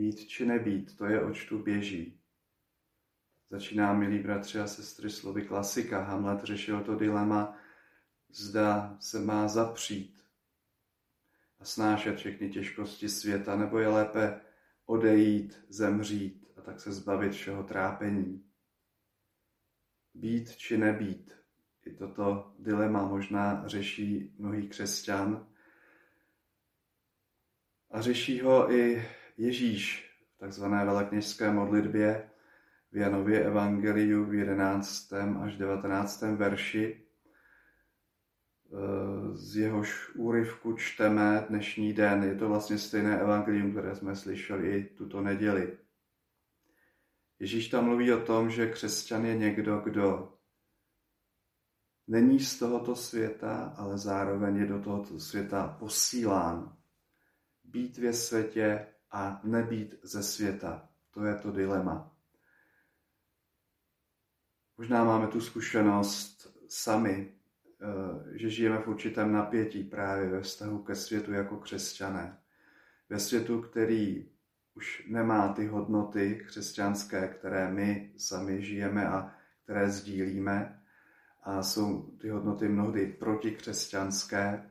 Být či nebýt, to je očtu běží. Začíná, milí bratři a sestry, slovy klasika. Hamlet řešil to dilema, zda se má zapřít a snášet všechny těžkosti světa, nebo je lépe odejít, zemřít a tak se zbavit všeho trápení. Být či nebýt. I toto dilema možná řeší mnohý křesťan. A řeší ho i Ježíš v takzvané velekněžské modlitbě v Janově evangeliu v 11. až 19. verši. Z jehož úryvku čteme dnešní den. Je to vlastně stejné evangelium, které jsme slyšeli i tuto neděli. Ježíš tam mluví o tom, že křesťan je někdo, kdo není z tohoto světa, ale zároveň je do tohoto světa posílán. Být ve světě a nebýt ze světa. To je to dilema. Možná máme tu zkušenost sami, eh, že žijeme v určitém napětí právě ve vztahu ke světu jako křesťané. Ve světu, který už nemá ty hodnoty křesťanské, které my sami žijeme a které sdílíme. A jsou ty hodnoty mnohdy protikřesťanské.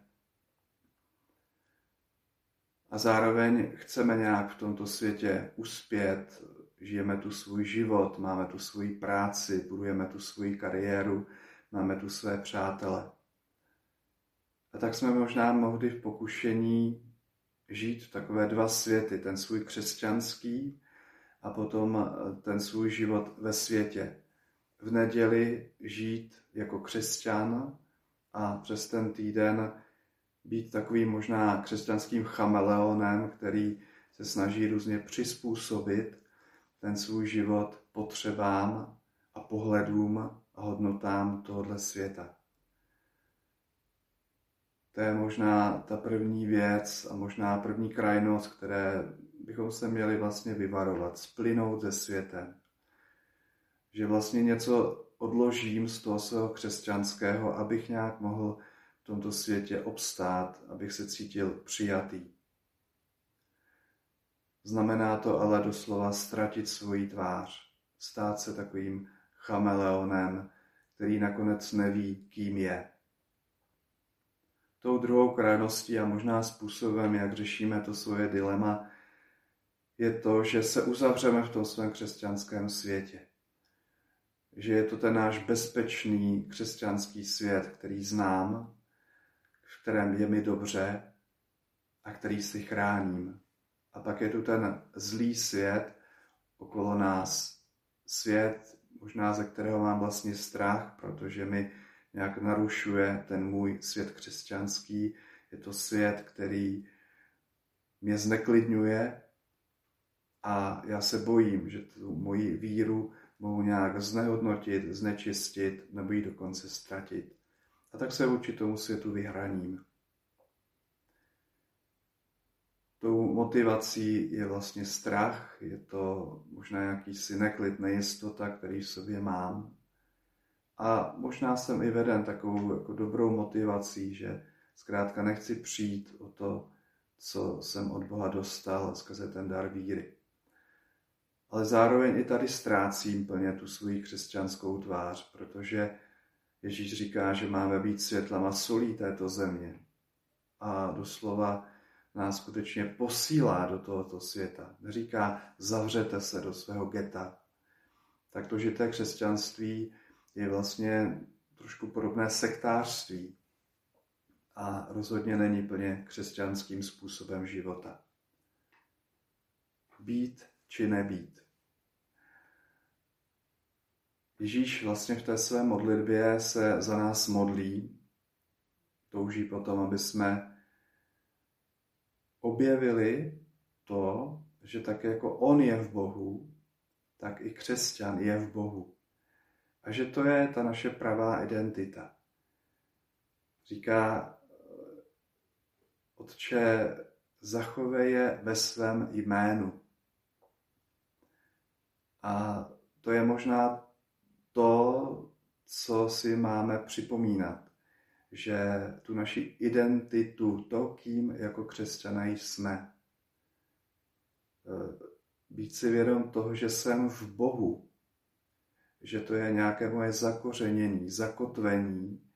A zároveň chceme nějak v tomto světě uspět, žijeme tu svůj život, máme tu svoji práci, budujeme tu svoji kariéru, máme tu své přátele. A tak jsme možná mohli v pokušení žít takové dva světy, ten svůj křesťanský a potom eh, ten svůj život ve světě. V neděli žít jako křesťan a přes ten týden být takovým možná křesťanským chameleonem, který se snaží různě přizpůsobit ten svůj život potřebám a pohledům a hodnotám tohoto světa. To je možná ta první věc a možná první krajnost, které bychom se měli vlastně vyvarovat, splynout ze světem. Že vlastně něco odložím z toho svého křesťanského, abych nějak mohl tomto světě obstát, abych se cítil přijatý. Znamená to ale doslova ztratit svoji tvář, stát se takovým chameleonem, který nakonec neví, kým je. Tou druhou krajností a možná způsobem, jak řešíme to svoje dilema, je to, že se uzavřeme v tom svém křesťanském světě. Že je to ten náš bezpečný křesťanský svět, který znám, kterém je mi dobře a který si chráním. A pak je tu ten zlý svět okolo nás. Svět, možná ze kterého mám vlastně strach, protože mi nějak narušuje ten můj svět křesťanský. Je to svět, který mě zneklidňuje a já se bojím, že tu moji víru mohu nějak znehodnotit, znečistit nebo ji dokonce ztratit. A tak se vůči tomu světu vyhraním. Tou motivací je vlastně strach, je to možná jakýsi neklid, nejistota, který v sobě mám. A možná jsem i veden takovou jako dobrou motivací, že zkrátka nechci přijít o to, co jsem od Boha dostal skrze ten dar víry. Ale zároveň i tady ztrácím plně tu svoji křesťanskou tvář, protože Ježíš říká, že máme být světlem a solí této země. A doslova nás skutečně posílá do tohoto světa. Neříká, zavřete se do svého geta. Tak to žité křesťanství je vlastně trošku podobné sektářství a rozhodně není plně křesťanským způsobem života. Být či nebýt. Ježíš vlastně v té své modlitbě se za nás modlí, touží potom, aby jsme objevili to, že tak jako on je v Bohu, tak i křesťan je v Bohu. A že to je ta naše pravá identita. Říká, Otče, zachovej je ve svém jménu. A to je možná to, co si máme připomínat, že tu naši identitu, to, kým jako křesťané jsme, být si vědom toho, že jsem v Bohu, že to je nějaké moje zakořenění, zakotvení,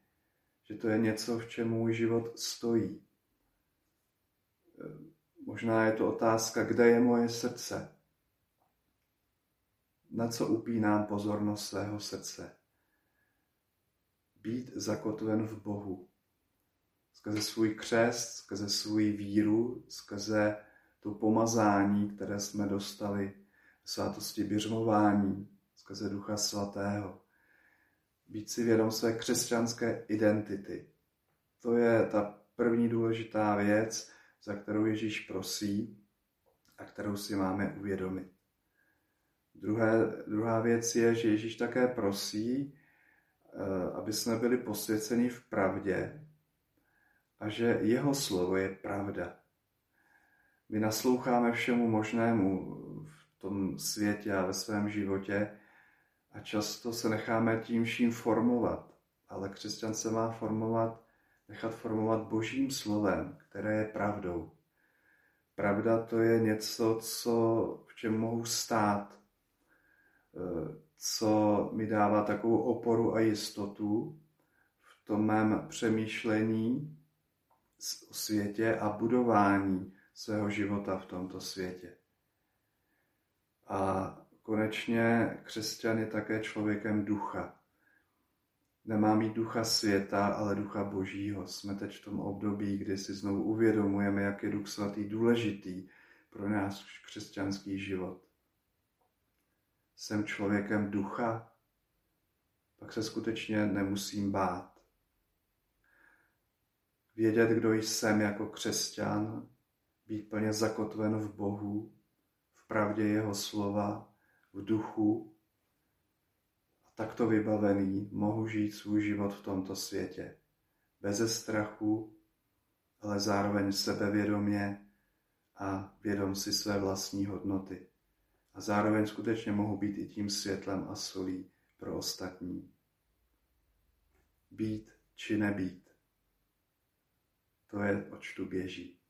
že to je něco, v čem můj život stojí. Možná je to otázka, kde je moje srdce, na co upínám pozornost svého srdce. Být zakotven v Bohu. Skrze svůj křest, skrze svůj víru, skrze to pomazání, které jsme dostali v svátosti běžmování, skrze Ducha Svatého. Být si vědom své křesťanské identity. To je ta první důležitá věc, za kterou Ježíš prosí a kterou si máme uvědomit. Druhé, druhá věc je, že Ježíš také prosí, eh, aby jsme byli posvěceni v pravdě a že jeho slovo je pravda. My nasloucháme všemu možnému v tom světě a ve svém životě a často se necháme tím vším formovat. Ale křesťan se má formovat, nechat formovat božím slovem, které je pravdou. Pravda to je něco, co, v čem mohu stát, co mi dává takovou oporu a jistotu v tom mém přemýšlení o světě a budování svého života v tomto světě. A konečně křesťan je také člověkem ducha. Nemá mít ducha světa, ale ducha božího. Jsme teď v tom období, kdy si znovu uvědomujeme, jak je duch svatý důležitý pro náš křesťanský život. Jsem člověkem ducha, pak se skutečně nemusím bát. Vědět, kdo jsem jako křesťan, být plně zakotven v Bohu, v pravdě Jeho slova, v duchu. A takto vybavený mohu žít svůj život v tomto světě. Beze strachu, ale zároveň sebevědomě a vědom si své vlastní hodnoty. A zároveň skutečně mohu být i tím světlem a solí pro ostatní. Být či nebýt. To je, oč tu běží.